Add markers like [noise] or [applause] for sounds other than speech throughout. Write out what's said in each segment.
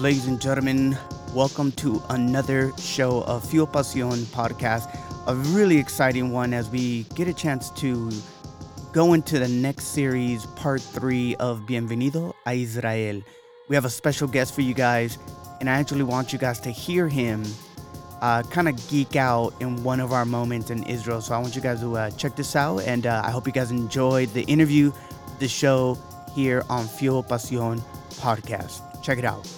Ladies and gentlemen, welcome to another show of Fuel Pasión podcast. A really exciting one as we get a chance to go into the next series, part three of Bienvenido a Israel. We have a special guest for you guys, and I actually want you guys to hear him uh, kind of geek out in one of our moments in Israel. So I want you guys to uh, check this out, and uh, I hope you guys enjoyed the interview, the show here on Fuel Pasión podcast. Check it out.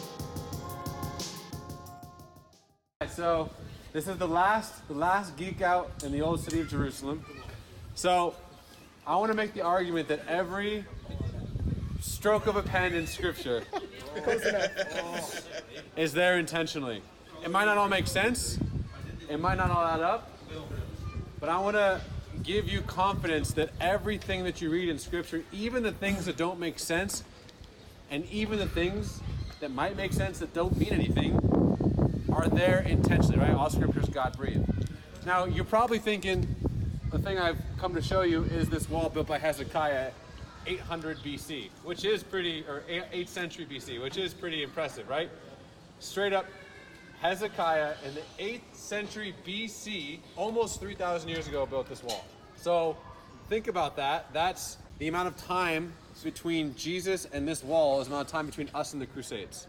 So this is the last, the last geek out in the old city of Jerusalem. So I want to make the argument that every stroke of a pen in Scripture [laughs] is there intentionally. It might not all make sense. It might not all add up. But I want to give you confidence that everything that you read in Scripture, even the things that don't make sense, and even the things that might make sense that don't mean anything, are there intentionally, right? All Scripture is God breathed. Now, you're probably thinking the thing I've come to show you is this wall built by Hezekiah 800 BC, which is pretty, or 8th century BC, which is pretty impressive, right? Straight up, Hezekiah in the 8th century BC, almost 3,000 years ago, built this wall. So think about that. That's the amount of time between Jesus and this wall is the amount of time between us and the Crusades.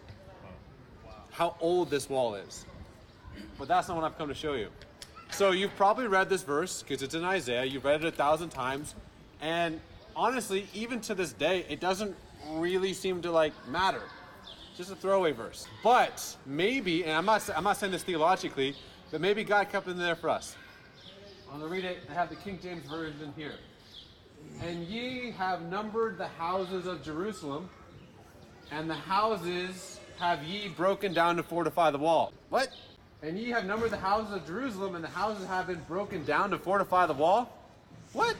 How old this wall is. But that's not what I've come to show you. So you've probably read this verse because it's in Isaiah. You've read it a thousand times, and honestly, even to this day, it doesn't really seem to like matter. Just a throwaway verse. But maybe, and I'm not I'm not saying this theologically, but maybe God kept it in there for us. I'm gonna read it. I have the King James version here. And ye have numbered the houses of Jerusalem, and the houses have ye broken down to fortify the wall. What? And ye have numbered the houses of Jerusalem, and the houses have been broken down to fortify the wall? What?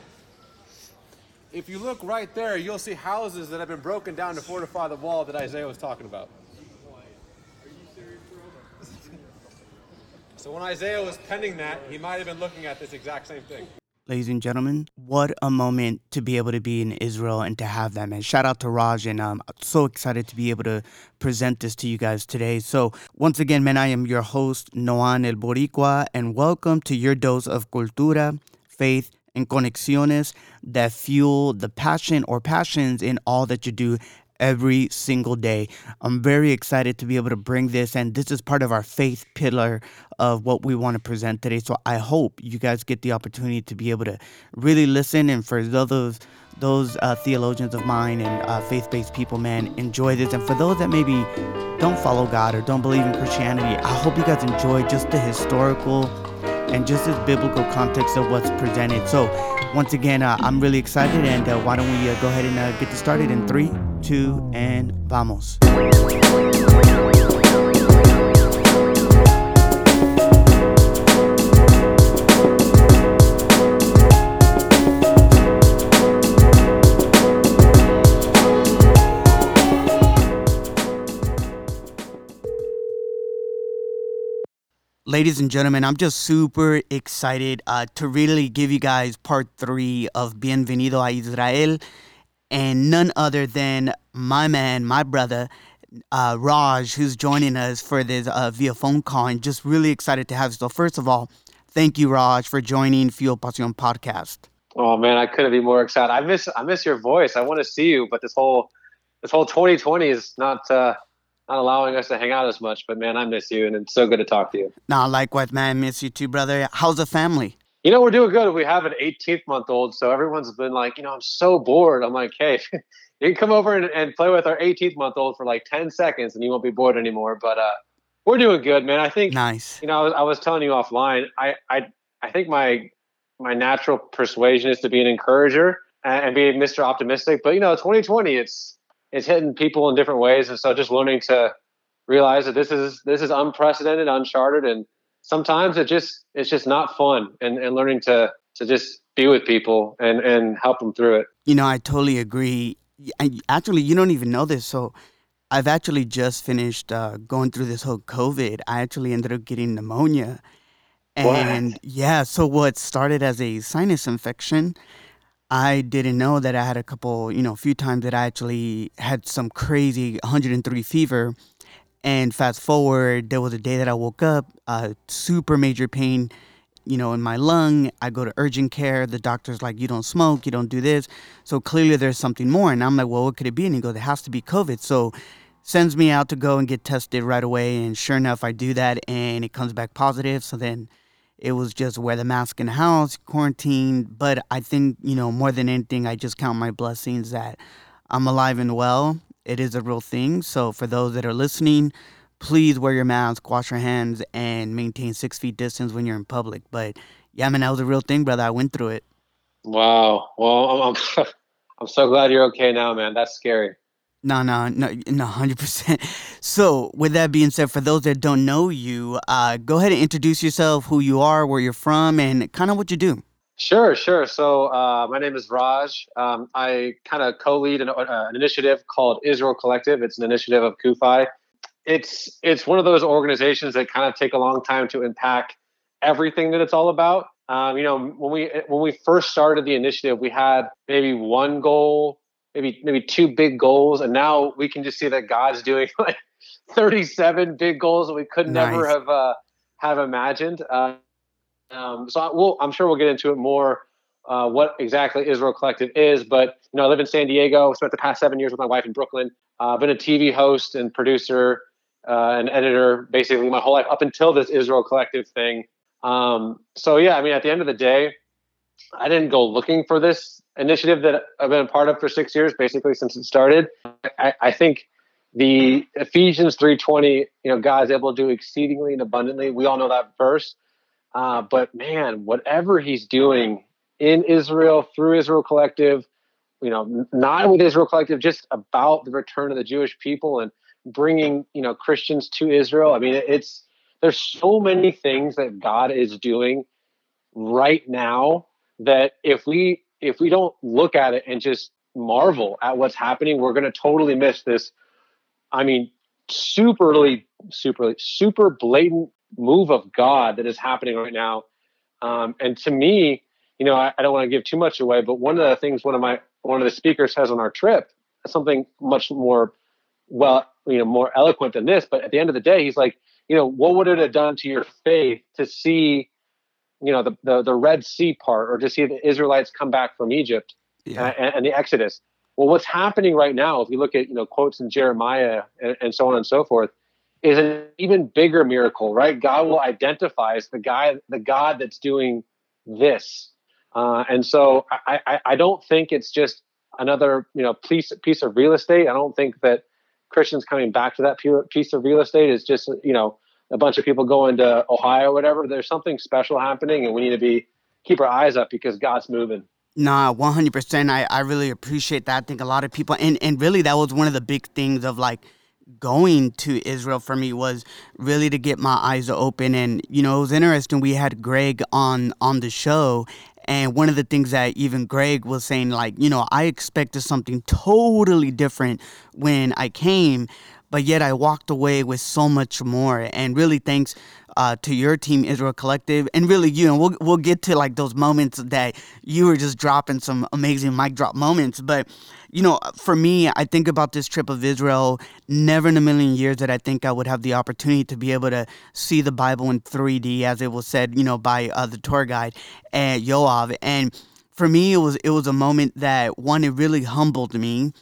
If you look right there, you'll see houses that have been broken down to fortify the wall that Isaiah was talking about. [laughs] So when Isaiah was penning that, he might have been looking at this exact same thing. Ladies and gentlemen, what a moment to be able to be in Israel and to have that, man. Shout out to Raj, and um, I'm so excited to be able to present this to you guys today. So, once again, man, I am your host, Noan El Boricua, and welcome to your dose of cultura, faith, and conexiones that fuel the passion or passions in all that you do every single day. I'm very excited to be able to bring this, and this is part of our faith pillar of what we want to present today. So I hope you guys get the opportunity to be able to really listen. And for those those uh, theologians of mine and uh, faith-based people, man, enjoy this. And for those that maybe don't follow God or don't believe in Christianity, I hope you guys enjoy just the historical and just this biblical context of what's presented. So, once again, uh, I'm really excited, and uh, why don't we uh, go ahead and uh, get this started in three, two, and vamos. Ladies and gentlemen, I'm just super excited uh, to really give you guys part three of Bienvenido a Israel, and none other than my man, my brother, uh, Raj, who's joining us for this uh, via phone call, and just really excited to have. You. So, first of all, thank you, Raj, for joining Fuel Passion podcast. Oh man, I couldn't be more excited. I miss I miss your voice. I want to see you, but this whole this whole 2020 is not uh, not allowing us to hang out as much. But man, I miss you, and it's so good to talk to you. Nah, likewise, man. I miss you too, brother. How's the family? You know, we're doing good. We have an 18th month old, so everyone's been like, you know, I'm so bored. I'm like, hey, [laughs] you can come over and, and play with our 18th month old for like 10 seconds, and you won't be bored anymore. But uh, we're doing good, man. I think. Nice. You know, I was, I was telling you offline. I, I I think my my natural persuasion is to be an encourager and, and be Mr. Optimistic. But you know, 2020, it's it's hitting people in different ways, and so just learning to realize that this is this is unprecedented, uncharted, and sometimes it just it's just not fun, and and learning to to just be with people and and help them through it. You know, I totally agree. I, actually, you don't even know this, so. I've actually just finished uh, going through this whole COVID. I actually ended up getting pneumonia. And What? yeah, so what started as a sinus infection, I didn't know that I had a couple, you know, a few times that I actually had some crazy 103 fever. And fast forward, there was a day that I woke up, uh, super major pain, you know, in my lung. I go to urgent care. The doctor's like, you don't smoke, you don't do this. So clearly there's something more. And I'm like, well, what could it be? And he goes, it has to be COVID. So sends me out to go and get tested right away. And sure enough, I do that and it comes back positive. So then it was just wear the mask in the house, quarantine. But I think, you know, more than anything, I just count my blessings that I'm alive and well it is a real thing. So for those that are listening, please wear your mask, wash your hands, and maintain six feet distance when you're in public. But yeah, man, that was a real thing, brother. I went through it. Wow. Well, I'm, I'm, [laughs] I'm so glad you're okay now, man. That's scary. No, no, no, no, hundred percent. So, with that being said, for those that don't know you, uh, go ahead and introduce yourself, who you are, where you're from, and kind of what you do. Sure, sure. So uh, my name is Raj. Um, I kind of co-lead an, uh, an, initiative called Israel Collective. It's an initiative of CUFI. It's it's one of those organizations that kind of take a long time to impact everything that it's all about. Um, you know, when we when we first started the initiative, we had maybe one goal, maybe maybe two big goals, and now we can just see that God's doing [laughs] like 37 big goals that we could nice. never have uh, have imagined. Um, so I, we'll, I'm sure we'll get into it more. Uh, what exactly Israel Collective is, but you know, I live in San Diego. Spent the past seven years with my wife in Brooklyn. Uh, been a TV host and producer uh, and editor basically my whole life up until this Israel Collective thing. Um, so yeah, I mean, at the end of the day, I didn't go looking for this initiative that I've been a part of for six years, basically since it started. I, I think the Ephesians 3:20, you know, God is able to do exceedingly and abundantly. We all know that verse. Uh, but man, whatever he's doing in Israel through Israel Collective, you know, not with Israel Collective, just about the return of the Jewish people and bringing you know Christians to Israel. I mean, it's there's so many things that God is doing right now that if we if we don't look at it and just marvel at what's happening, we're going to totally miss this. I mean, superly, super, super blatant move of God that is happening right now. Um, and to me, you know, I, I don't want to give too much away, but one of the things one of my one of the speakers says on our trip, something much more well, you know, more eloquent than this. But at the end of the day, he's like, you know, what would it have done to your faith to see, you know, the the, the Red Sea part, or to see the Israelites come back from Egypt yeah. and, and, the Exodus? Well, what's happening right now, if you look at you know quotes in Jeremiah and, and so on and so forth, is an even bigger miracle, right? God will identify as the guy, the God that's doing this. Uh, and so I, I, I, don't think it's just another, you know, piece, piece of real estate. I don't think that Christians coming back to that piece of real estate is just, you know, a bunch of people going to Ohio or whatever. There's something special happening and we need to be, keep our eyes up because God's moving. Nah, one hundred percent. I I really appreciate that. I think a lot of people, and and really that was one of the big things of like going to Israel for me was really to get my eyes open. And you know it was interesting we had Greg on on the show and one of the things that even Greg was saying like you know I expected something totally different when I came but yet I walked away with so much more. And really thanks uh, to your team Israel Collective and really you and we'll we'll get to like those moments that you were just dropping some amazing mic drop moments but you know, for me, I think about this trip of Israel. Never in a million years that I think I would have the opportunity to be able to see the Bible in 3D, as it was said, you know, by uh, the tour guide and Yoav. And for me, it was it was a moment that one, it really humbled me.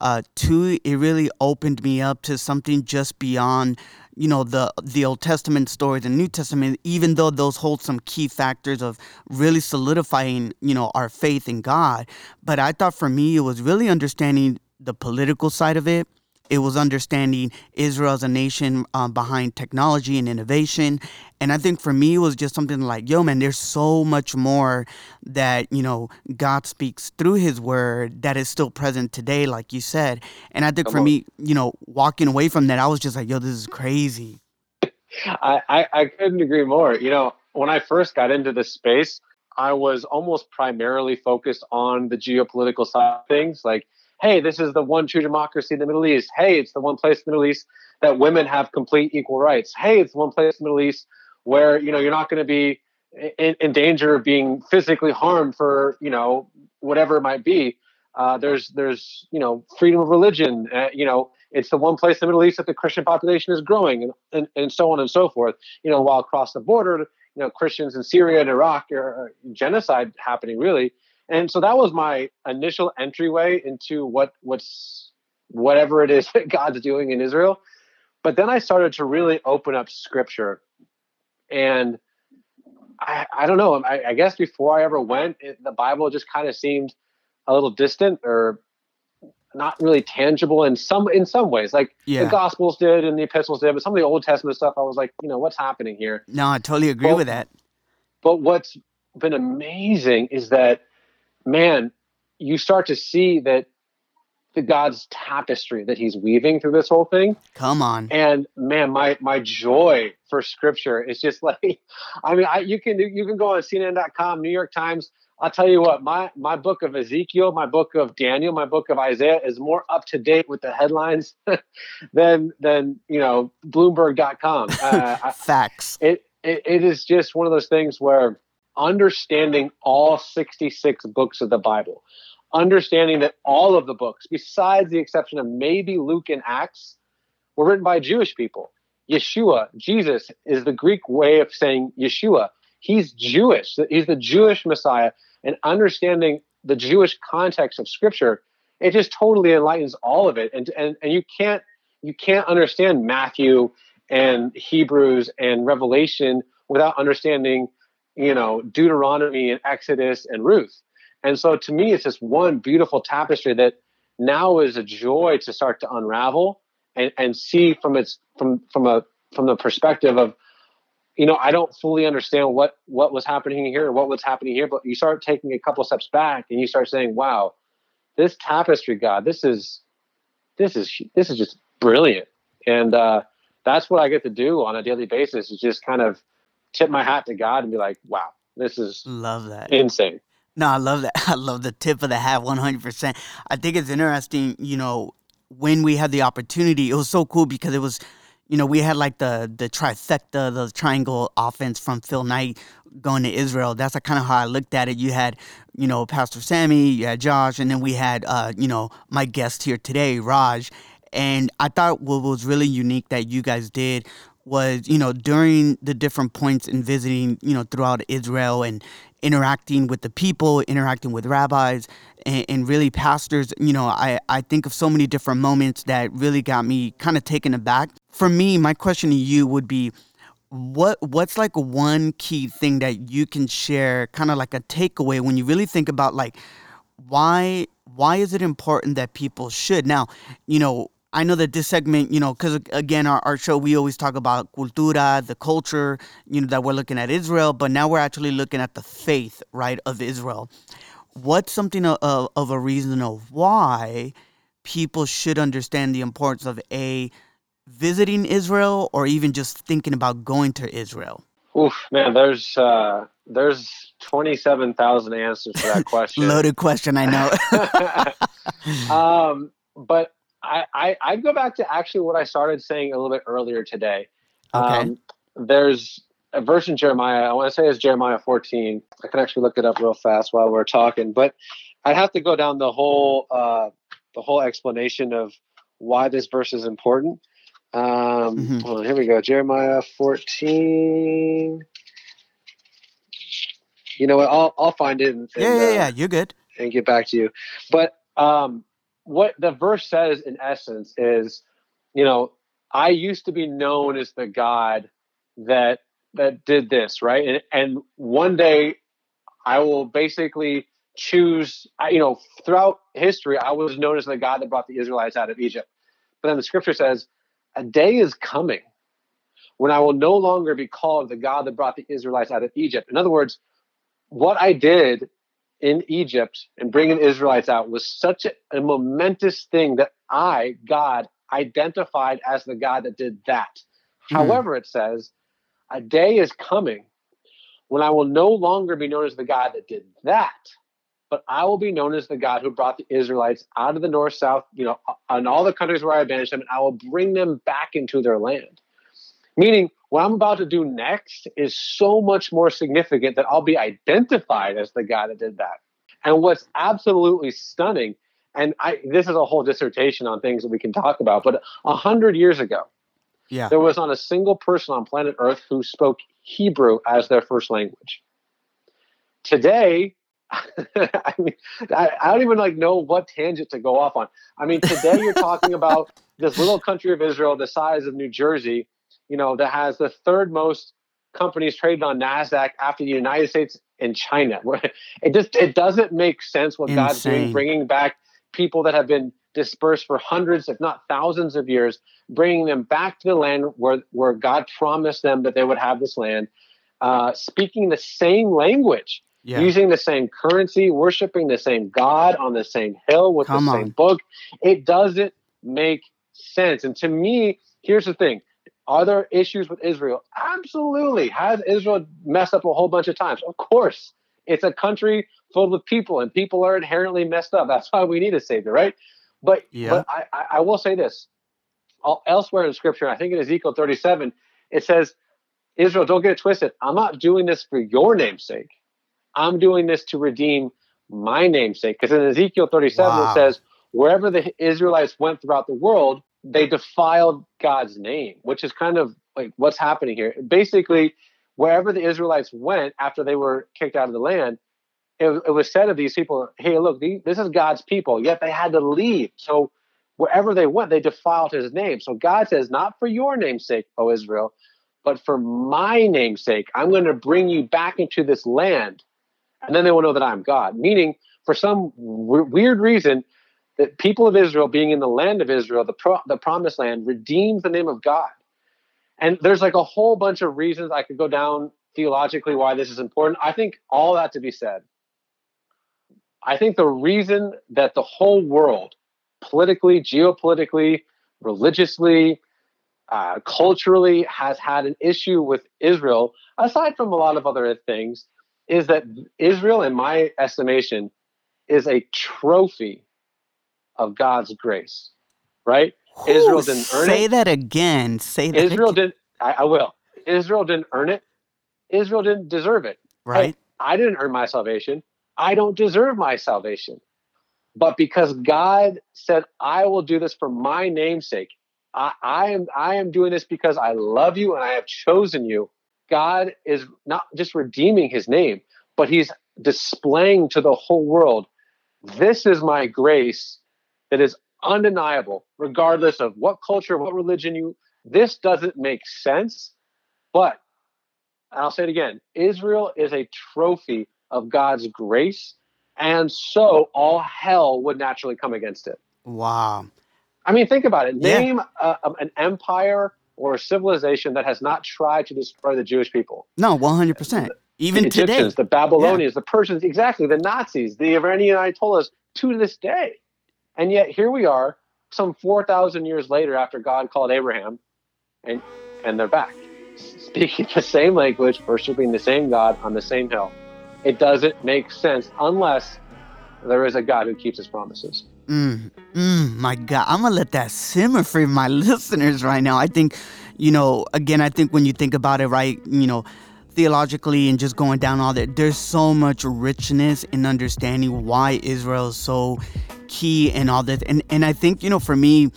Uh, two, it really opened me up to something just beyond you know the the Old Testament stories and New Testament, even though those hold some key factors of really solidifying you know our faith in God. But I thought for me it was really understanding the political side of it it was understanding Israel as a nation um, behind technology and innovation. And I think for me, it was just something like, yo, man, there's so much more that, you know, God speaks through his word that is still present today, like you said. And I think Come for on. me, you know, walking away from that, I was just like, yo, this is crazy. I, I, I couldn't agree more. You know, when I first got into this space, I was almost primarily focused on the geopolitical side of things. Like, hey, this is the one true democracy in the Middle East. Hey, it's the one place in the Middle East that women have complete equal rights. Hey, it's the one place in the Middle East where you know you're not going to be in, in, danger of being physically harmed for you know whatever it might be. Uh, there's there's you know freedom of religion. Uh, you know it's the one place in the Middle East that the Christian population is growing, and, and, and so on and so forth. You know, while across the border, you know, Christians in Syria and Iraq are genocide happening really. And so that was my initial entryway into what what's whatever it is [laughs] that God's doing in Israel. But then I started to really open up Scripture, and I, I don't know. I, I guess before I ever went, it, the Bible just kind of seemed a little distant or not really tangible in some in some ways like yeah. the gospels did and the epistles did but some of the old testament stuff i was like you know what's happening here no i totally agree but, with that but what's been amazing is that man you start to see that the god's tapestry that he's weaving through this whole thing come on and man my my joy for scripture is just [laughs] like i mean I, you can you can go on cnn.com new york times I'll tell you what, my my book of Ezekiel, my book of Daniel, my book of Isaiah is more up to date with the headlines [laughs] than than you know Bloomberg.com. Uh, [laughs] Facts. It, it it is just one of those things where understanding all 66 books of the Bible, understanding that all of the books, besides the exception of maybe Luke and Acts, were written by Jewish people. Yeshua, Jesus, is the Greek way of saying Yeshua. He's Jewish. He's the Jewish Messiah and understanding the Jewish context of Scripture, it just totally enlightens all of it. And and and you can't you can't understand Matthew and Hebrews and Revelation without understanding, you know, Deuteronomy and Exodus and Ruth. And so to me, it's just one beautiful tapestry that now is a joy to start to unravel and, and see from its from from a from the perspective of you know, I don't fully understand what what was happening here, what was happening here, but you start taking a couple steps back and you start saying, "Wow, this tapestry, God, this is this is this is just brilliant." And uh, that's what I get to do on a daily basis is just kind of tip my hat to God and be like, "Wow, this is love that insane." No, I love that. [laughs] I love the tip of the hat 100%. I think it's interesting, you know, when we had the opportunity, it was so cool because it was you know, we had like the the trifecta, the triangle offense from Phil Knight going to Israel. That's kind of how I looked at it. You had, you know, Pastor Sammy, you had Josh, and then we had, uh, you know, my guest here today, Raj. And I thought what was really unique that you guys did was, you know, during the different points in visiting, you know, throughout Israel and interacting with the people, interacting with rabbis and, and, really pastors, you know, I, I think of so many different moments that really got me kind of taken aback. For me, my question to you would be what what's like one key thing that you can share, kind of like a takeaway when you really think about like why why is it important that people should now, you know, I know that this segment, you know, because again, our, our show, we always talk about cultura, the culture, you know, that we're looking at Israel, but now we're actually looking at the faith, right, of Israel. What's something of, of a reason of why people should understand the importance of A, visiting Israel or even just thinking about going to Israel? Oof, man, there's uh, there's twenty seven thousand answers to that [laughs] question. Loaded question, I know. [laughs] um, but I, I I go back to actually what I started saying a little bit earlier today. Okay. Um, there's a verse in Jeremiah. I want to say it's Jeremiah 14. I can actually look it up real fast while we're talking, but I'd have to go down the whole uh, the whole explanation of why this verse is important. Um, mm-hmm. Hold on, here we go. Jeremiah 14. You know what? I'll I'll find it. And, yeah, yeah, uh, yeah. You're good. And get back to you. But um, what the verse says in essence is, you know, I used to be known as the God that that did this, right? And and one day I will basically choose, you know, throughout history, I was known as the God that brought the Israelites out of Egypt. But then the scripture says, a day is coming when I will no longer be called the God that brought the Israelites out of Egypt. In other words, what I did in Egypt and bringing the Israelites out was such a, a, momentous thing that I, God, identified as the God that did that. Mm. However, it says, a day is coming when I will no longer be known as the God that did that, but I will be known as the God who brought the Israelites out of the north, south, you know, and all the countries where I banished them, and I will bring them back into their land. Meaning, what I'm about to do next is so much more significant that I'll be identified as the guy that did that. And what's absolutely stunning, and I this is a whole dissertation on things that we can talk about, but a hundred years ago, Yeah. there was not a single person on planet Earth who spoke Hebrew as their first language. Today, [laughs] I mean, I, I don't even like know what tangent to go off on. I mean, today you're talking about this little country of Israel, the size of New Jersey, you know, that has the third most companies traded on Nasdaq after the United States and China. [laughs] It just it doesn't make sense what God's doing, bringing back people that have been dispersed for hundreds, if not thousands of years, bringing them back to the land where where God promised them that they would have this land, uh, speaking the same language Yeah. using the same currency, worshiping the same God on the same hill with Come the on. same book. It doesn't make sense. And to me, here's the thing. Are there issues with Israel? Absolutely. Has Israel messed up a whole bunch of times? Of course. It's a country filled with people, and people are inherently messed up. That's why we need a savior, right? But, Yeah. but I, I, will say this. Elsewhere in Scripture, I think in Ezekiel 37, it says, Israel, don't get it twisted. I'm not doing this for your name's sake. I'm doing this to redeem my namesake. Because in Ezekiel 37, Wow. it says, wherever the Israelites went throughout the world, they defiled God's name, which is kind of like what's happening here. Basically, wherever the Israelites went after they were kicked out of the land, it, it was said of these people, hey, look, this is God's people, yet they had to leave. So wherever they went, they defiled his name. So God says, not for your namesake, O Israel, but for my namesake, I'm going to bring you back into this land. And then they will know that I'm God. Meaning, for some w- weird reason, the people of Israel being in the land of Israel, the, pro- the promised land, redeems the name of God. And there's like a whole bunch of reasons I could go down theologically why this is important. I think all that to be said. I think the reason that the whole world, politically, geopolitically, religiously, uh, culturally, has had an issue with Israel, aside from a lot of other things, is that Israel, in my estimation, is a trophy of God's grace, right? Israel didn't earn Say it. that again. Say that. Israel again. didn't. I, I will. Israel didn't earn it. Israel didn't deserve it. Right. I didn't earn my salvation. I don't deserve my salvation. But because God said, I will do this for my namesake, I, I am I am doing this because I love you and I have chosen you. God is not just redeeming his name, but he's displaying to the whole world, this is my grace that is undeniable, regardless of what culture, what religion you this doesn't make sense. But I'll say it again Israel is a trophy of God's grace. And so all hell would naturally come against it. Wow. I mean, think about it. Yeah. Name uh, an empire or a civilization that has not tried to destroy the Jewish people. No, one hundred percent. Even the Egyptians, today. the Babylonians, the Persians, exactly, the Nazis, the Iranian Ayatollahs to this day. And yet here we are, some 4,000 years later after God called Abraham, and, and they're back, speaking the same language, worshiping the same God on the same hill. It doesn't make sense unless there is a God who keeps his promises. Mm, mm, my God, I'm gonna let that simmer for my [laughs] listeners right now. I think, you know, again, I think when you think about it, right, you know, theologically and just going down all that, there's so much richness in understanding why Israel is so key and all that. And and I think, you know, for me,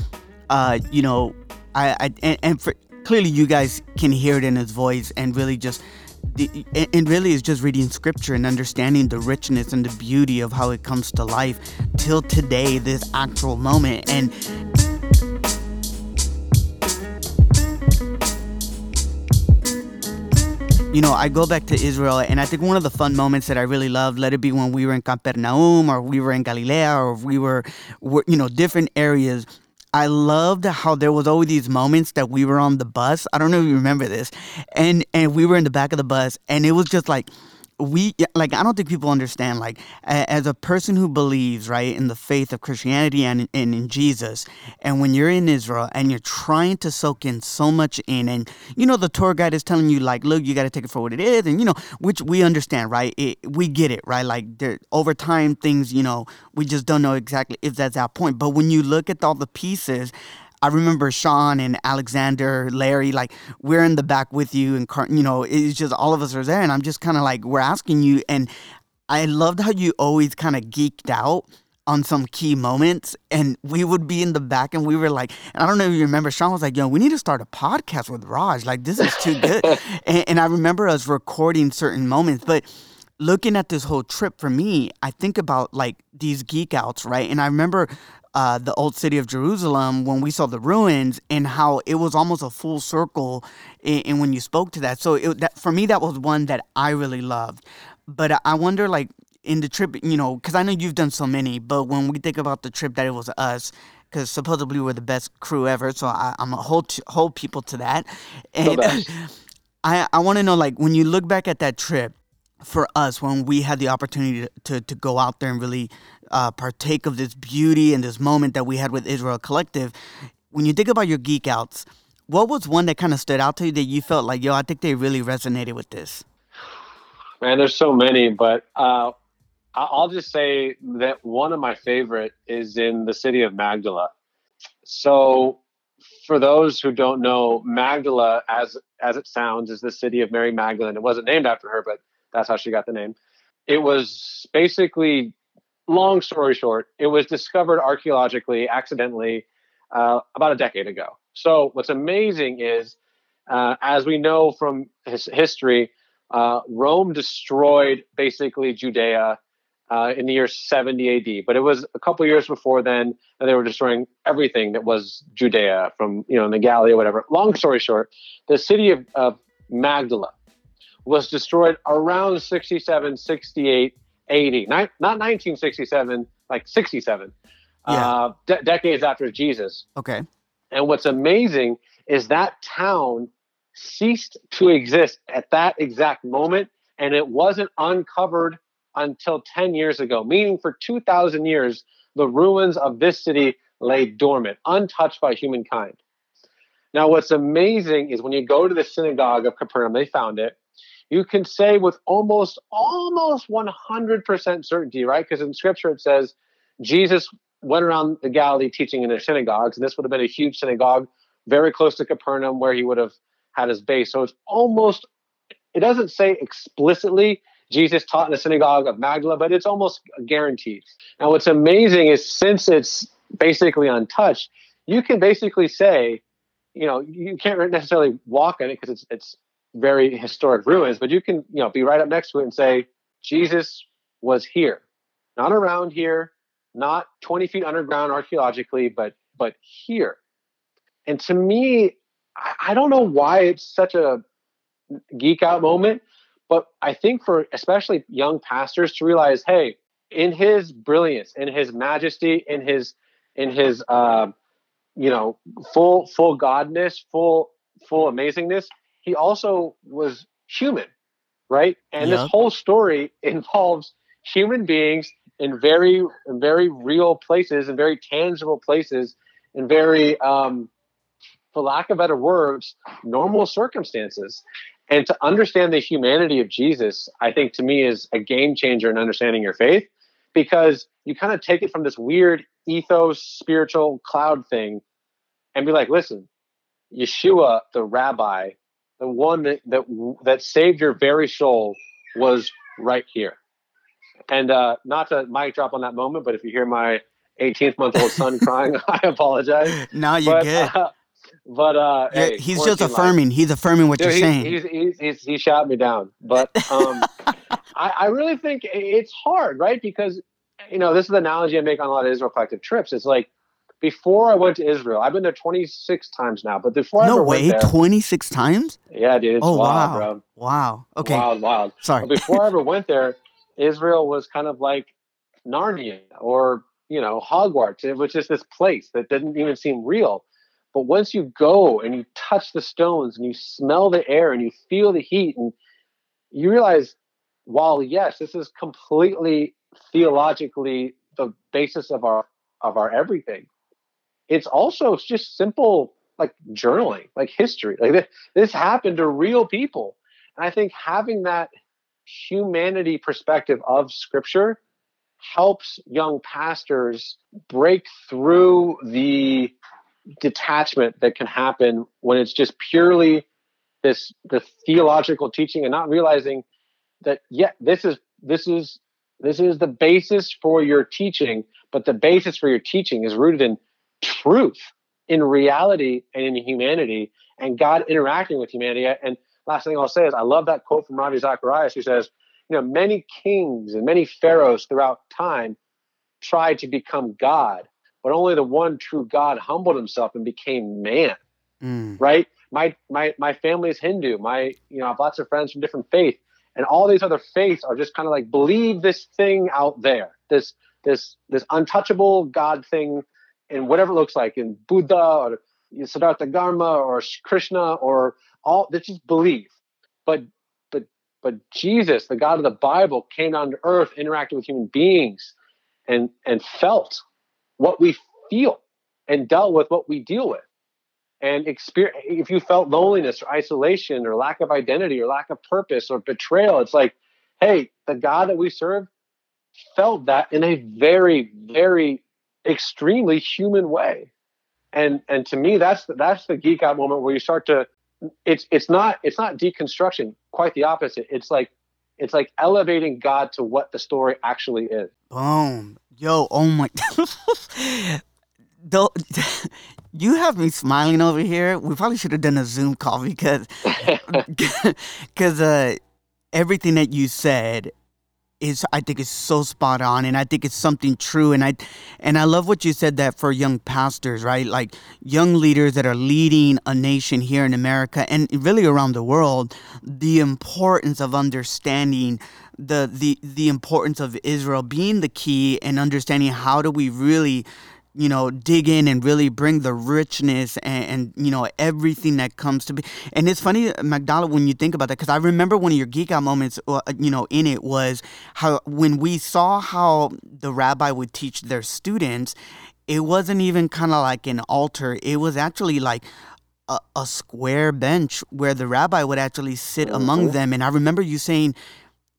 uh, you know, I, I and, and for clearly you guys can hear it in his voice and really just the, and really is just reading scripture and understanding the richness and the beauty of how it comes to life till today this actual moment and you know, I go back to Israel, and I think one of the fun moments that I really love, let it be when we were in Capernaum, or we were in Galilea, or we were, were you know, different areas. I loved how there was always these moments that we were on the bus. I don't know if you remember this, and and we were in the back of the bus, and it was just like we like I don't think people understand like as a person who believes right in the faith of Christianity and, and in Jesus and when you're in Israel and you're trying to soak in so much in and you know the tour guide is telling you like look you got to take it for what it is and you know which we understand right? It, we get it right? Like there, over time things you know we just don't know exactly if that's our point. But when you look at all the pieces I remember Sean and Alexander, Larry, like we're in the back with you, and Car- you know, it's just all of us are there, and I'm just kind of like we're asking you, and I loved how you always kind of geeked out on some key moments and we would be in the back and we were like and i don't know if you remember sean was like yo we need to start a podcast with raj like this is too good. [laughs] And, and i remember us recording certain moments but looking at this whole trip for me i think about like these geek outs right? And i remember uh, the old city of Jerusalem when we saw the ruins and how it was almost a full circle in when you spoke to that. So it, that, for me, that was one that I really loved. But I wonder, like, in the trip, you know, because I know you've done so many, but when we think about the trip that it was us, because supposedly we're the best crew ever, so I, am a hold hold people to that. And [laughs] I I want to know, like, when you look back at that trip for us, when we had the opportunity to to, go out there and really uh, partake of this beauty and this moment that we had with Israel Collective, when you think about your geek outs, what was one that kind of stood out to you that you felt like, yo, I think they really resonated with this? Man, there's so many, but uh, I'll just say that one of my favorite is in the city of Magdala. So, for those who don't know, Magdala, as as it sounds, is the city of Mary Magdalene. It wasn't named after her, but that's how she got the name. It was basically, long story short, it was discovered archaeologically, accidentally, uh, about a decade ago. So, what's amazing is, uh, as we know from his history, uh, Rome destroyed basically Judea uh, in the year 70 AD. But it was a couple years before then that they were destroying everything that was Judea from, you know, in the Galilee or whatever. Long story short, the city of, of Magdala was destroyed around 67, 68, 80. Not, not 1967, like 67. Yeah. Uh, de- decades after Jesus. Okay. And what's amazing is that town ceased to exist at that exact moment, and it wasn't uncovered until 10 years ago, meaning for 2,000 years, the ruins of this city lay dormant, untouched by humankind. Now, what's amazing is when you go to the synagogue of Capernaum, they found it. You can say with almost, almost 100% certainty, right? Because in scripture it says Jesus went around the Galilee teaching in their synagogues, and this would have been a huge synagogue very close to Capernaum where he would have had his base. So it's almost, it doesn't say explicitly Jesus taught in the synagogue of Magdala, but it's almost guaranteed. Now, what's amazing is since it's basically untouched, you can basically say, you know, you can't necessarily walk on it because it's it's very historic ruins, but you can, you know, be right up next to it and say, Jesus was here, not around here, not 20 feet underground archaeologically, but but here. And to me, I, don't know why it's such a geek out moment but I think for especially young pastors to realize, hey, in his brilliance, in his majesty, in his in his uh, you know full full godness, full full amazingness, he also was human, right? And yep. this whole story [laughs] involves human beings in very very real places and very tangible places and very um, for lack of better words normal circumstances and to understand the humanity of Jesus, I think to me is a game changer in understanding your faith because you kind of take it from this weird ethos, spiritual cloud thing and be like, listen, Yeshua, the rabbi, the one that, that, that saved your very soul was right here. And uh, not to mic drop on that moment, but if you hear my 18th month old son [laughs] crying, [laughs] I apologize. No, you're but, good. Uh, but uh, yeah, hey, he's just affirming. Life. He's affirming what Dude, you're he's, saying. He's, he's, he's, he shot me down. But um, [laughs] I, I really think it's hard, right? Because you know this is the analogy I make on a lot of Israel collective trips. It's like before I went to Israel, I've been there 26 times now. But before no I way, there, 26 times? Yeah, dude. oh wild, wow, bro. wow. Okay, wild, wild. Sorry. But before I ever [laughs] went there, Israel was kind of like Narnia or you know Hogwarts. It was just this place that didn't even seem real. But once you go and you touch the stones and you smell the air and you feel the heat and you realize, while yes, this is completely theologically the basis of our of our everything, it's also just simple like journaling, like history. Like this, this happened to real people. And I think having that humanity perspective of scripture helps young pastors break through the detachment that can happen when it's just purely this the theological teaching and not realizing that yeah this is this is This is the basis for your teaching, but the basis for your teaching is rooted in truth, in reality, and in humanity, and God interacting with humanity. And last thing I'll say is I love that quote from Ravi Zacharias who says, you know, many kings and many pharaohs throughout time tried to become God, but only the one true God humbled himself and became man. Mm. Right? My my my family is Hindu. My you know, I have lots of friends from different faiths, and all these other faiths are just kind of like believe this thing out there, this this this untouchable God thing, and whatever it looks like in Buddha or Siddhartha Gautama or Krishna or all. They just believe, but but but Jesus, the God of the Bible, came down to earth, interacted with human beings, and and felt what we feel and dealt with what we deal with and experience if you felt loneliness or isolation or lack of identity or lack of purpose or betrayal it's like hey the god that we serve felt that in a very very extremely human way. And and to me that's the, that's the geek out moment where you start to it's it's not it's not deconstruction quite the opposite. It's like it's like elevating god to what the story actually is. Boom. Yo oh my [laughs] Though, you have me smiling over here. We probably should have done a Zoom call because [laughs] because uh, everything that you said is I think is so spot on and I think it's something true and I and I love what you said that for young pastors, right? Like young leaders that are leading a nation here in America and really around the world, the importance of understanding the the the importance of Israel being the key and understanding how do we really you know, dig in and really bring the richness and, and, you know everything that comes to be. And it's funny, Magdala, when you think about that, because I remember one of your geek out moments, uh, you know, in it was how when we saw how the rabbi would teach their students, it wasn't even kind of like an altar. It was actually like a, a, square bench where the rabbi would actually sit mm-hmm. among them. And I remember you saying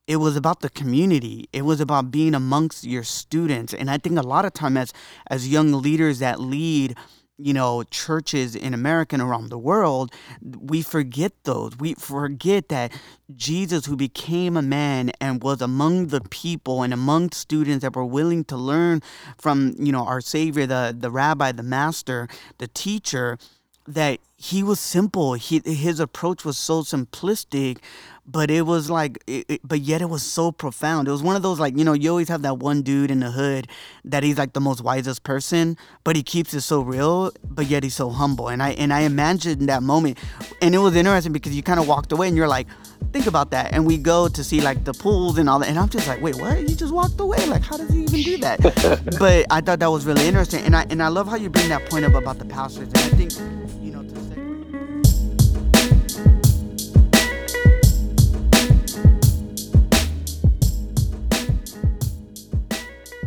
it was about the community. It was about being amongst your students. And i think a lot of time as as young leaders that lead you know churches in america and around the world we forget those. We forget that jesus who became a man and was among the people and among students that were willing to learn from you know our savior the the rabbi the master the teacher that he was simple. He his approach was so simplistic but it was like it, it, but yet it was so profound. It was one of those like you know you always have that one dude in the hood that he's like the most wisest person but he keeps it so real but yet he's so humble. And i and i imagined that moment. And it was interesting because you kind of walked away and you're like think about that. And we go to see like the pools and all that and i'm just like wait what? He just walked away? Like how does he even do that? [laughs] But i thought that was really interesting and i and i love how you bring that point up about the pastors and i think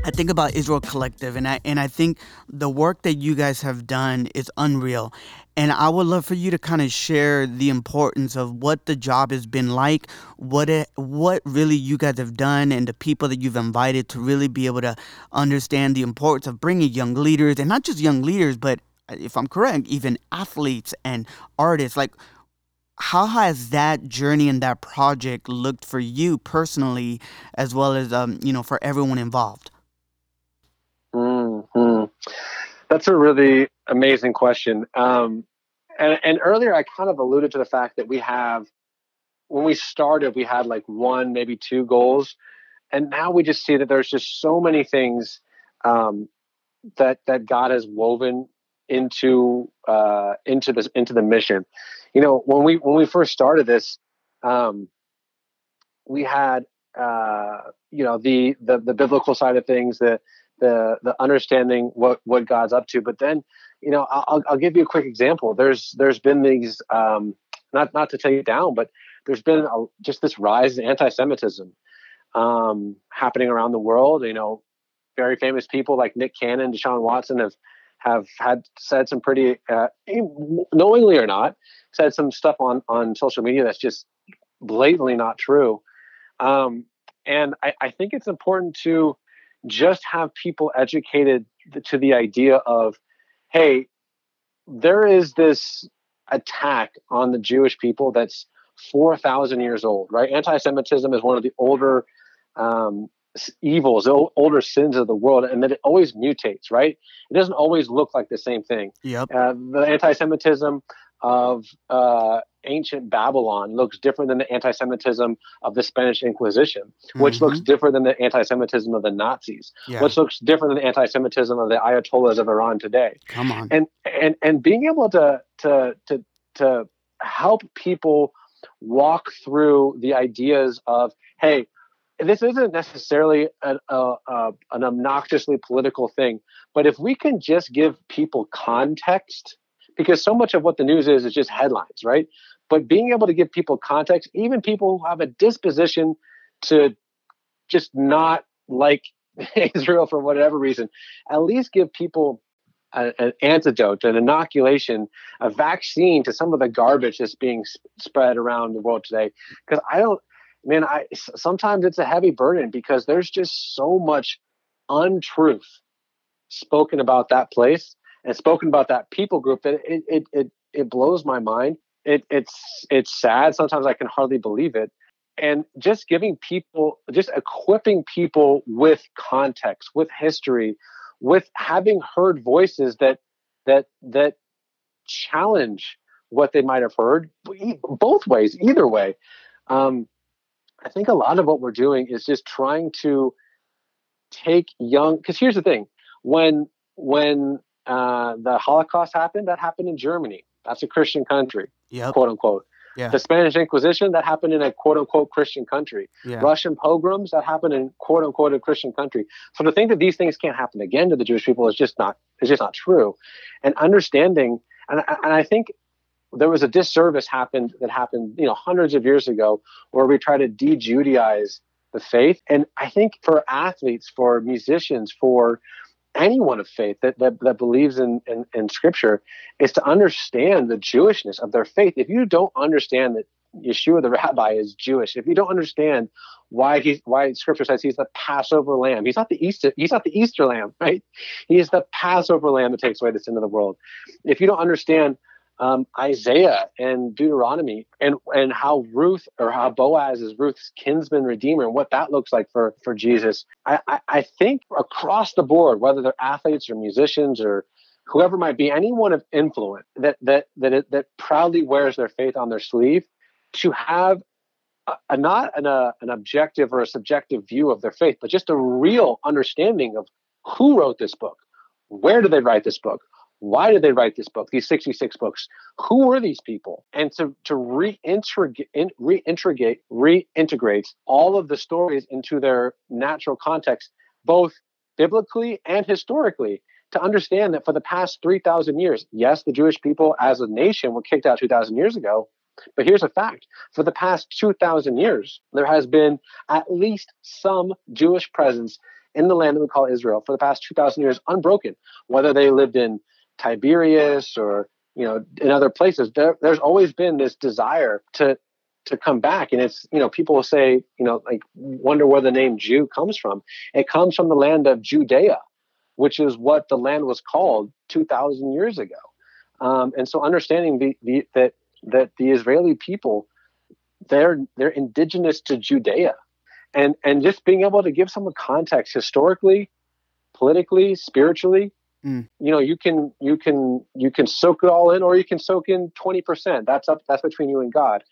I think about Israel Collective, and I and I think the work that you guys have done is unreal. And I would love for you to kind of share the importance of what the job has been like, what it, what really you guys have done, and the people that you've invited to really be able to understand the importance of bringing young leaders, and not just young leaders, but if I'm correct, even athletes and artists. Like, how has that journey and that project looked for you personally, as well as um, you know for everyone involved? Mm-hmm. That's a really amazing question. Um, and, and earlier, I kind of alluded to the fact that we have, when we started, we had like one, maybe two goals, and now we just see that there's just so many things um, that that God has woven into uh, into this into the mission. You know, when we when we first started this, um, we had uh, you know the, the the biblical side of things, the the the understanding what what God's up to. But then, you know, I'll I'll give you a quick example. There's there's been these um, not not to take it down, but there's been a, just this rise in anti-Semitism um, happening around the world. You know, very famous people like Nick Cannon, Deshaun Watson have have had said some pretty uh, knowingly or not said some stuff on on social media that's just blatantly not true. Um, and I, I think it's important to just have people educated to the idea of, hey, there is this attack on the Jewish people that's 4,000 years old, right? Anti Semitism is one of the older um, evils, the older sins of the world, and that it always mutates, right? It doesn't always look like the same thing. Yep. Uh, the anti-Semitism of uh, ancient Babylon looks different than the anti-Semitism of the Spanish Inquisition, which Mm-hmm. looks different than the anti-Semitism of the Nazis, Yeah. which looks different than the anti-Semitism of the Ayatollahs of Iran today Come on. and and and being able to to to to help people walk through the ideas of hey this isn't necessarily an, an obnoxiously political thing but if we can just give people context because so much of what the news is is just headlines right but being able to give people context even people who have a disposition to just not like [laughs] israel for whatever reason at least give people a, an antidote, an inoculation, a vaccine to some of the garbage that's being spread around the world today. Because I don't, man, I sometimes it's a heavy burden because there's just so much untruth spoken about that place and spoken about that people group that it it it, it blows my mind. It, it's it's sad. Sometimes I can hardly believe it. And just giving people, just equipping people with context, with history, with having heard voices that that that challenge what they might have heard both ways either way um, i think a lot of what we're doing is just trying to take young because here's the thing when when uh, the holocaust happened that happened in germany that's a christian country Yep. quote unquote Yeah. the spanish inquisition that happened in a quote unquote christian country Yeah. Russian pogroms that happened in quote unquote a Christian country. So to think that these things can't happen again to the Jewish people is just not is just not true. And understanding, and and I think there was a disservice happened that happened you know hundreds of years ago where we try to de-Judaize the faith. And I think for athletes, for musicians, for anyone of faith that, that, that believes in, in, in scripture is to understand the Jewishness of their faith. If you don't understand that Yeshua the [laughs] rabbi is Jewish, if you don't understand why he why scripture says he's the Passover lamb, he's not the Easter, he's not the Easter lamb, [laughs] right? He is the Passover lamb that takes away the sin of the world. If you don't understand um, Isaiah and Deuteronomy and and how Ruth or how Boaz is Ruth's kinsman redeemer and what that looks like for for Jesus. I, I, I think across the board, whether they're athletes or musicians or whoever might be, anyone of influence that that that it, that proudly wears their faith on their sleeve, to have a, a not an, a, an objective or a subjective view of their faith, but just a real understanding of who wrote this book, where did they write this book, why did they write this book, these 66 books? Who were these people? And to, to reintegrate, reintegrate, all of the stories into their natural context, both biblically and historically, to understand that for the past 3,000 years, yes, the Jewish people as a nation were kicked out 2,000 years ago. But here's a fact for the past 2,000 years, there has been at least some Jewish presence in the land that we call Israel for the past 2,000 years, unbroken, whether they lived in Tiberias or you know in other places. There, there's always been this desire to to come back, and it's you know people will say you know like wonder where the name Jew comes from. It comes from the land of Judea, which is what the land was called 2,000 years ago. Um, and so understanding the, the that that the Israeli people they're they're indigenous to Judea, and and just being able to give some context historically, politically, spiritually, Mm. you know, you can you can you can soak it all in, or you can soak in twenty percent. That's up. That's between you and God.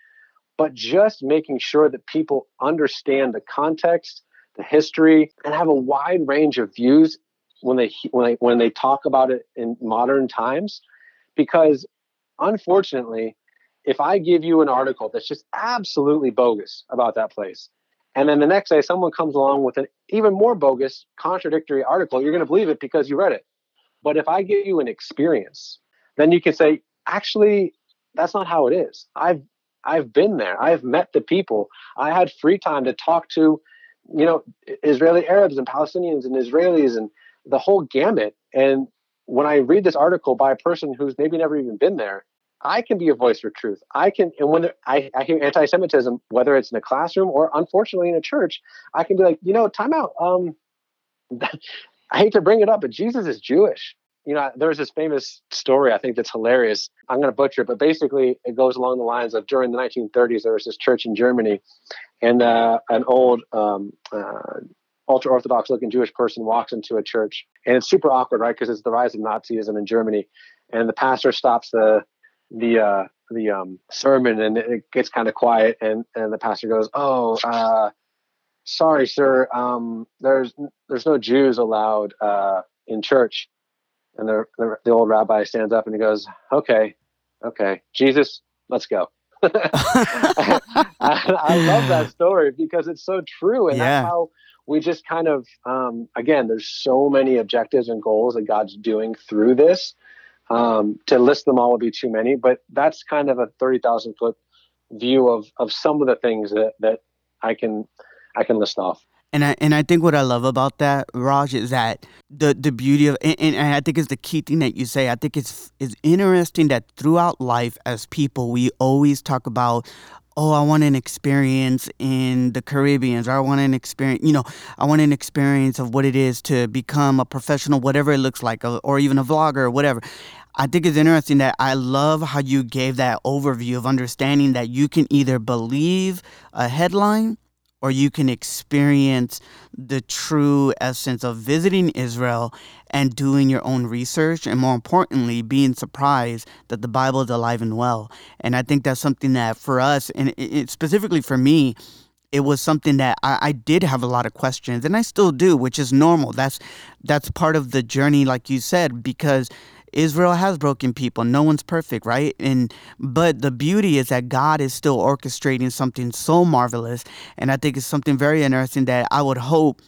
But just making sure that people understand the context, the history, and have a wide range of views when they when they when they talk about it in modern times, because unfortunately, if I give you an article that's just absolutely bogus about that place, and then the next day someone comes along with an even more bogus, contradictory article, you're going to believe it because you read it. But if I give you an experience, then you can say, actually, that's not how it is. I've I've been there. I've met the people. I had free time to talk to, you know, Israeli Arabs and Palestinians and Israelis and the whole gamut. And when I read this article by a person who's maybe never even been there, I can be a voice for truth. I can, and when I, I hear anti-Semitism, whether it's in a classroom or unfortunately in a church, I can be like, you know, time out. Um, I hate to bring it up, but Jesus is Jewish. You know, there's this famous story I think that's hilarious. I'm going to butcher it, but basically it goes along the lines of during the 1930s there was this church in Germany, and uh, an old um, uh, ultra orthodox looking Jewish person walks into a church, and it's super awkward, right? Because it's the rise of Nazism in Germany, and the pastor stops the the uh, the um, sermon, and it gets kind of quiet, and and the pastor goes, "Oh, uh, sorry, sir, um, there's there's no Jews allowed uh, in church." And the, the the old rabbi stands up and he goes, "Okay, okay, Jesus, let's go." [laughs] I, I, love that [laughs] story because it's so true, and yeah. that's how we just kind of um, again there's so many objectives and goals that god's doing through this um, to list them all would be too many but that's kind of a 30000 foot view of of some of the things that that i can i can list off and I and I think what I love about that, Raj, is that the the beauty of and, and I think it's the key thing that you say. I think it's it's interesting that throughout life as people we always talk about oh, I want an experience in the Caribbean, or I want an experience, you know, I want an experience of what it is to become a professional, whatever it looks like, or even a vlogger or whatever. I think it's interesting that I love how you gave that overview of understanding that you can either believe a headline or you can experience the true essence of visiting Israel and doing your own research, and more importantly, being surprised that the Bible is alive and well. And I think that's something that for us, and it, specifically for me, it was something that I, I, did have a lot of questions and I still do, which is normal. That's that's part of the journey, like you said, because Israel has broken people. No one's perfect, right? And but the beauty is that God is still orchestrating something so marvelous, and I think it's something very interesting that I would hope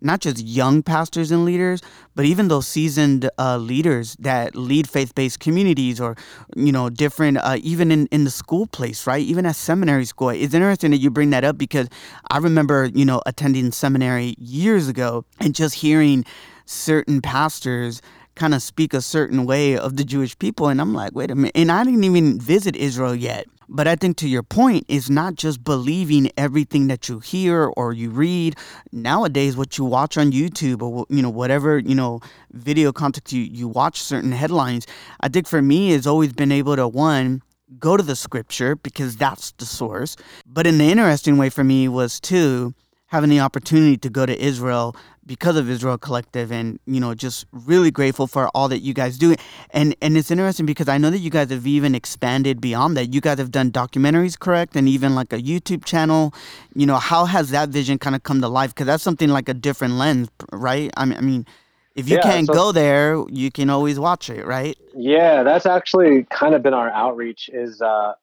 not just young pastors and leaders, but even those seasoned uh, leaders that lead faith-based communities or, you know, different, uh, even in, in the school place, right? Even at seminary school. It's interesting that you bring that up because I remember, you know, attending seminary years ago and just hearing certain pastors kind of speak a certain way of the Jewish people. And I'm like, wait a minute. And I didn't even visit Israel yet. But I think to your point is not just believing everything that you hear or you read. Nowadays, what you watch on YouTube or you know whatever you know video content you you watch certain headlines. I think for me has always been able to one go to the scripture because that's the source. But the interesting way for me was two having the opportunity to go to Israel because of Israel Collective and you know just really grateful for all that you guys do. And and it's interesting because I know that you guys have even expanded beyond that. You guys have done documentaries correct? And even like a YouTube channel. You know how has that vision kind of come to life? Because that's something like a different lens right? I mean I mean if you yeah, can't so, go there you can always watch it right? Yeah that's actually kind of been our outreach is uh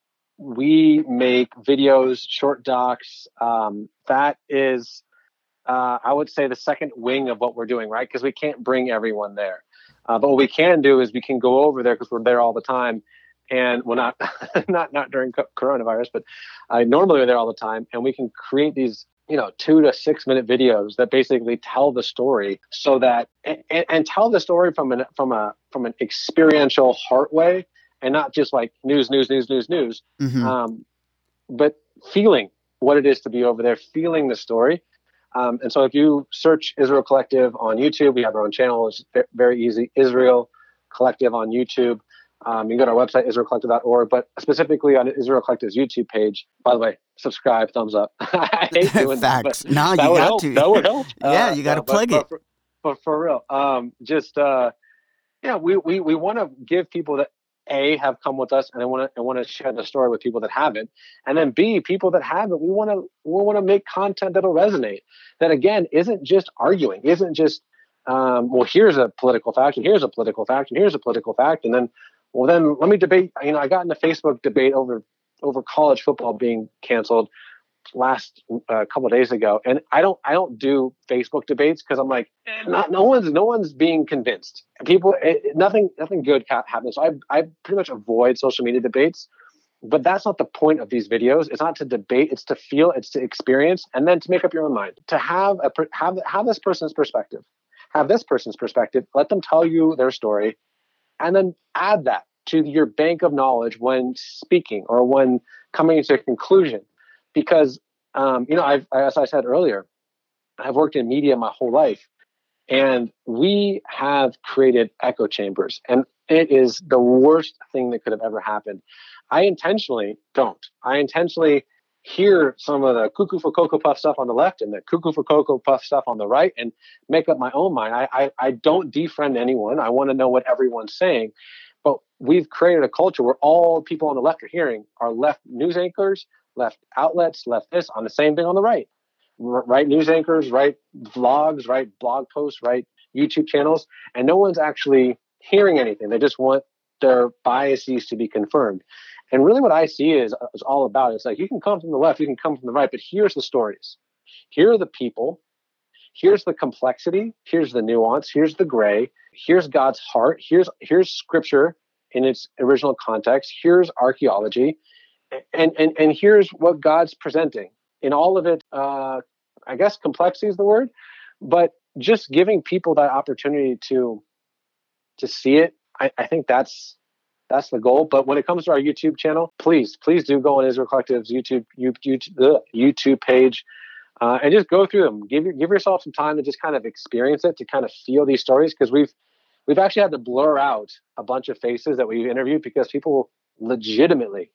we make videos short docs um that is uh, I would say the second wing of what we're doing, right? Because we can't bring everyone there. Uh, but what we can do is we can go over there because we're there all the time, and well, not [laughs] not not during coronavirus, but uh, normally we're there all the time, and we can create these you know two to six minute videos that basically tell the story so that and, and tell the story from an from a from an experiential heart way and not just like news news news news news mm-hmm. um, but feeling what it is to be over there feeling the story um, and so if you search Israel Collective on YouTube, we have our own channel. It's very easy. Israel Collective on YouTube. Um, you can go to our website, israelcollective.org, but specifically on Israel Collective's YouTube page. By the way, subscribe, thumbs up. [laughs] I hate [laughs] doing Facts. that. No, you got help. to. That would help. [laughs] yeah, uh, you got to plug but, it. But for, but for real, um, just uh, yeah, we we, we want to give people that a have come with us and I want to I want to share the story with people that haven't, and then B people that haven't. We want to we want to make content that'll resonate. That again isn't just arguing, isn't just um, well here's a political fact and here's a political fact and here's a political fact and then well then let me debate. You know I got in a Facebook debate over over college football being canceled last uh, couple days ago, and I don't I don't do Facebook debates because I'm like not no one's no one's being convinced. People it, nothing nothing good happens. So I I pretty much avoid social media debates. But that's not the point of these videos. It's not to debate. It's to feel. It's to experience, and then to make up your own mind. To have a have have this person's perspective, have this person's perspective. Let them tell you their story, and then add that to your bank of knowledge when speaking or when coming to a conclusion because um, you know, I've, as I said earlier, I've worked in media my whole life, and we have created echo chambers, and it is the worst thing that could have ever happened. I intentionally don't. I intentionally hear some of the cuckoo for cocoa puff stuff on the left and the cuckoo for cocoa puff stuff on the right and make up my own mind. I I, I don't defriend anyone. I want to know what everyone's saying. But we've created a culture where all people on the left are hearing are left news anchors, left outlets, left this on the same thing on the right. Right news anchors, right vlogs, right blog posts, right YouTube channels, and no one's actually hearing anything. They just want their biases to be confirmed. And really, what I see is, uh, is all about it's like you can come from the left, you can come from the right, but here's the stories. Here are the people. Here's the complexity. Here's the nuance. Here's the gray. Here's God's heart. Here's here's Scripture in its original context. Here's archaeology, and and and here's what God's presenting in all of it. Uh, I guess complexity is the word, but just giving people that opportunity to to see it, I, I think that's that's the goal. But when it comes to our YouTube channel, please, please do go on Israel Collective's YouTube YouTube, YouTube page. Uh, and just go through them. Give give yourself some time to just kind of experience it, to kind of feel these stories, because we've we've actually had to blur out a bunch of faces that we've interviewed because people legitimately,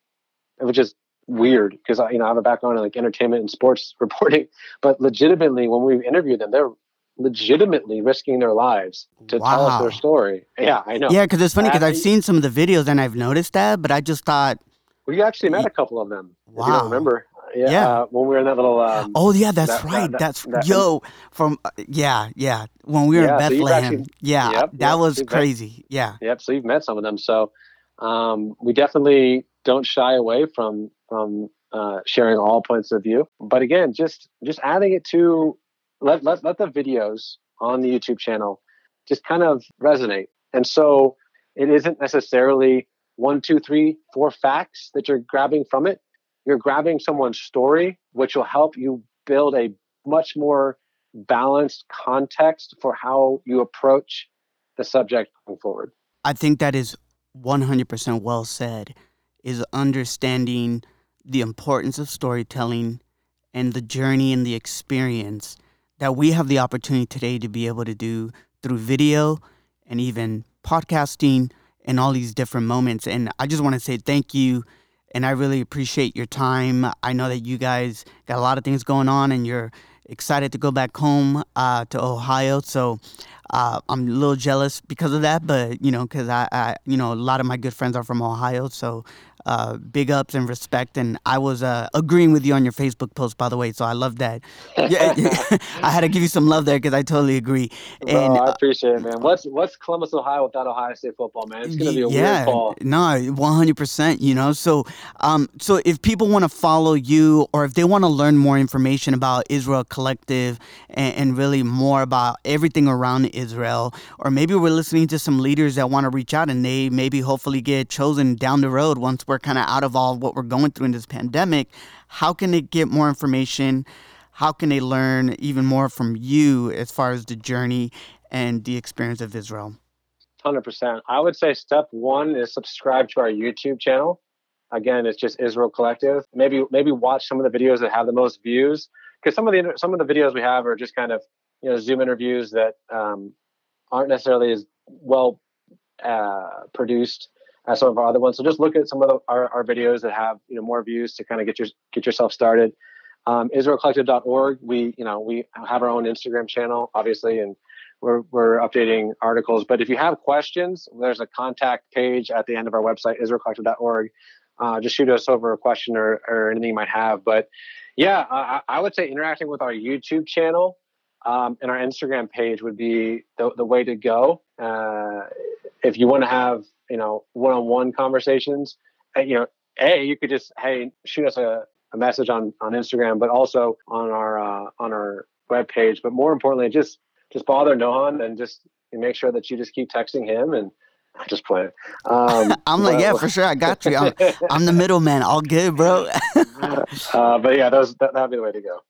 which is weird because I, you know I have a background in like entertainment and sports [laughs] reporting, but legitimately when we interviewed them, they're legitimately risking their lives to wow. tell us their story. Yeah, I know. Yeah, because it's funny because I've seen some of the videos and I've noticed that, but I just thought we actually met a couple of them. Wow. If you don't remember. Yeah, yeah. Uh, when we were in that little. Um, oh yeah, that's that, right. That, that's that, yo from uh, yeah yeah when we were yeah, in Bethlehem. So actually, yeah, yep, that yep, was crazy. Met, yeah. Yep. So you've met some of them. So um, we definitely don't shy away from from uh, sharing all points of view. But again, just just adding it to let, let, let the videos on the YouTube channel just kind of resonate. And so it isn't necessarily one, two, three, four facts that you're grabbing from it. You're grabbing someone's story, which will help you build a much more balanced context for how you approach the subject going forward. I think that is 100% well said, is understanding the importance of storytelling and the journey and the experience that we have the opportunity today to be able to do through video and even podcasting and all these different moments. And I just want to say thank you. And I really appreciate your time. I know that you guys got a lot of things going on and you're excited to go back home uh, to Ohio. So uh, I'm a little jealous because of that, but you know, because I, I, you know, a lot of my good friends are from Ohio, so uh, big ups and respect. And I was uh, agreeing with you on your Facebook post, by the way. So I love that. Yeah, [laughs] I had to give you some love there because I totally agree. And Bro, I appreciate it, man. What's what's Columbus, Ohio without Ohio State football, man? It's gonna be a yeah, weird call. No, one hundred percent. You know, so um, so if people want to follow you or if they want to learn more information about Israel Collective and, and really more about everything around Israel, or maybe we're listening to some leaders that want to reach out and they maybe hopefully get chosen down the road once we're kind of out of all what we're going through in this pandemic, how can they get more information? How can they learn even more from you as far as the journey and the experience of Israel? 100%. I would say step one is subscribe to our YouTube channel. Again, it's just Israel Collective. Maybe maybe watch some of the videos that have the most views because some of the some of the videos we have are just kind of you know Zoom interviews that um, aren't necessarily as well uh, produced as some of our other ones. So just look at some of the, our, our videos that have you know more views to kind of get your get yourself started. Um, IsraelCollective.org. We you know we have our own Instagram channel, obviously, and we're we're updating articles. But if you have questions, there's a contact page at the end of our website, IsraelCollective.org. Uh, just shoot us over a question or, or anything you might have. But yeah, I, I would say interacting with our YouTube channel um, and our Instagram page would be the, the way to go. Uh, if you want to have you know one-on-one conversations uh, you know a you could just hey shoot us a, a message on on instagram but also on our uh, on our web page but more importantly just just bother nohan and just make sure that you just keep texting him and [laughs] just play. Um, [laughs] I'm like, yeah, for sure, I got you. I'm, [laughs] I'm the middleman. All good, bro. uh, but yeah, those, that that'd be the way to go.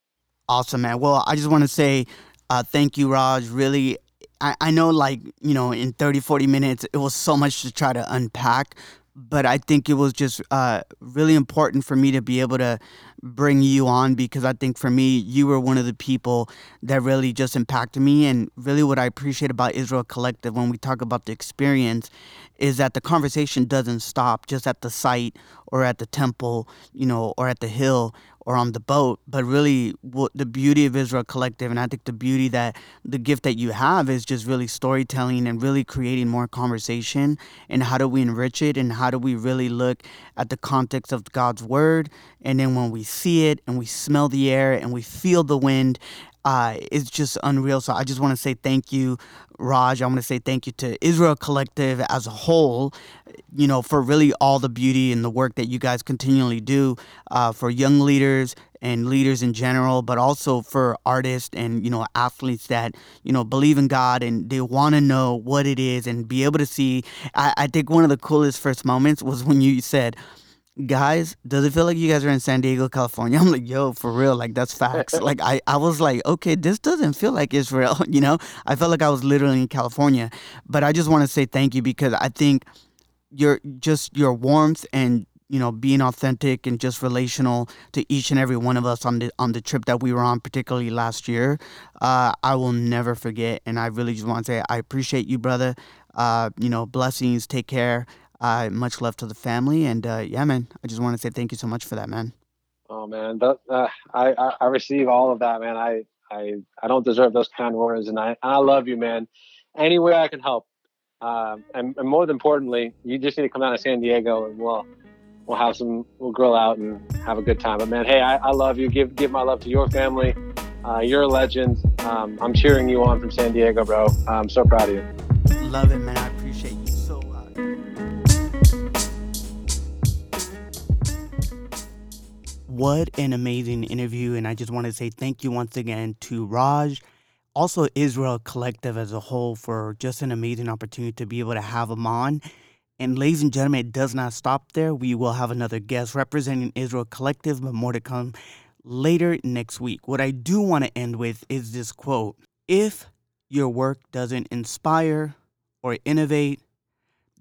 Awesome, man. Well, I just want to say uh, thank you, Raj. Really I, I know like you know in 30 40 minutes it was so much to try to unpack but i think it was just uh, really important for me to be able to bring you on because i think for me you were one of the people that really just impacted me and really what i appreciate about israel collective when we talk about the experience is that the conversation doesn't stop just at the site or at the temple, you know, or at the hill or on the boat, but really what the beauty of Israel Collective, and I think the beauty that the gift that you have is just really storytelling and really creating more conversation. And how do we enrich it? And how do we really look at the context of God's word? And then when we see it and we smell the air and we feel the wind, uh, it's just unreal. So I just want to say thank you, Raj. I want to say thank you to Israel Collective as a whole, you know, for really all the beauty and the work that you guys continually do uh, for young leaders and leaders in general, but also for artists and, you know, athletes that, you know, believe in God and they want to know what it is and be able to see. I, I think one of the coolest first moments was when you said, guys, does it feel like you guys are in San Diego, California? [laughs] I'm like, yo, for real, like that's facts. [laughs] like I, I was like, okay, this doesn't feel like Israel, [laughs] you know? I felt like I was literally in California. But I just want to say thank you because I think your just your warmth and you know being authentic and just relational to each and every one of us on the on the trip that we were on particularly last year uh, i will never forget and i really just want to say i appreciate you brother uh, you know blessings take care uh, much love to the family, and uh, yeah, man, I just want to say thank you so much for that, man. Oh man, that, uh, I, I, I receive all of that, man. I I I don't deserve those kind words, and I I love you, man. Any way I can help, uh, and, and more importantly, you just need to come down to San Diego, and we'll we'll have some we'll grill out and have a good time. But man, hey, I, I love you. Give give my love to your family. Uh, you're a legend. Um, I'm cheering you on from San Diego, bro. I'm so proud of you. Love it, man. What an amazing interview. And I just want to say thank you once again to Raj, also Israel Collective as a whole, for just an amazing opportunity to be able to have him on. And ladies and gentlemen, it does not stop there. We will have another guest representing Israel Collective, but more to come later next week. What I do want to end with is this quote If your work doesn't inspire or innovate,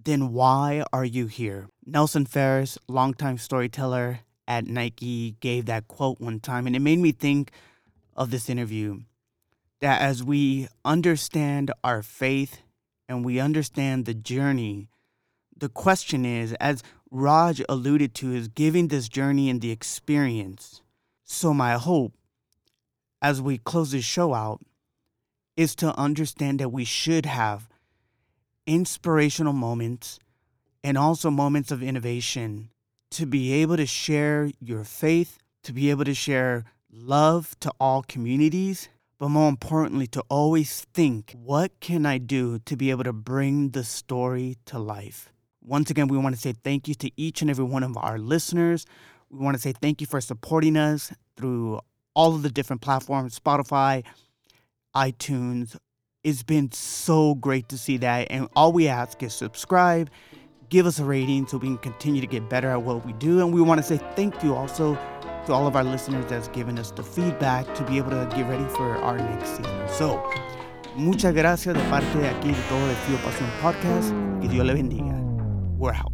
then why are you here? Nelson Farris, longtime storyteller, at Nike gave that quote one time, and it made me think of this interview that as we understand our faith and we understand the journey, the question is, as Raj alluded to, is giving this journey and the experience. So, my hope as we close this show out is to understand that we should have inspirational moments and also moments of innovation to be able to share your faith, to be able to share love to all communities, but more importantly, to always think, what can I do to be able to bring the story to life? Once again, we want to say thank you to each and every one of our listeners. We want to say thank you for supporting us through all of the different platforms Spotify, iTunes. It's been so great to see that. And all we ask is subscribe give us a rating so we can continue to get better at what we do. And we want to say thank you also to all of our listeners that's given us the feedback to be able to get ready for our next season. So, muchas gracias de parte de aquí de todo el Tío Pasión Podcast. Que Dios le bendiga. We're out.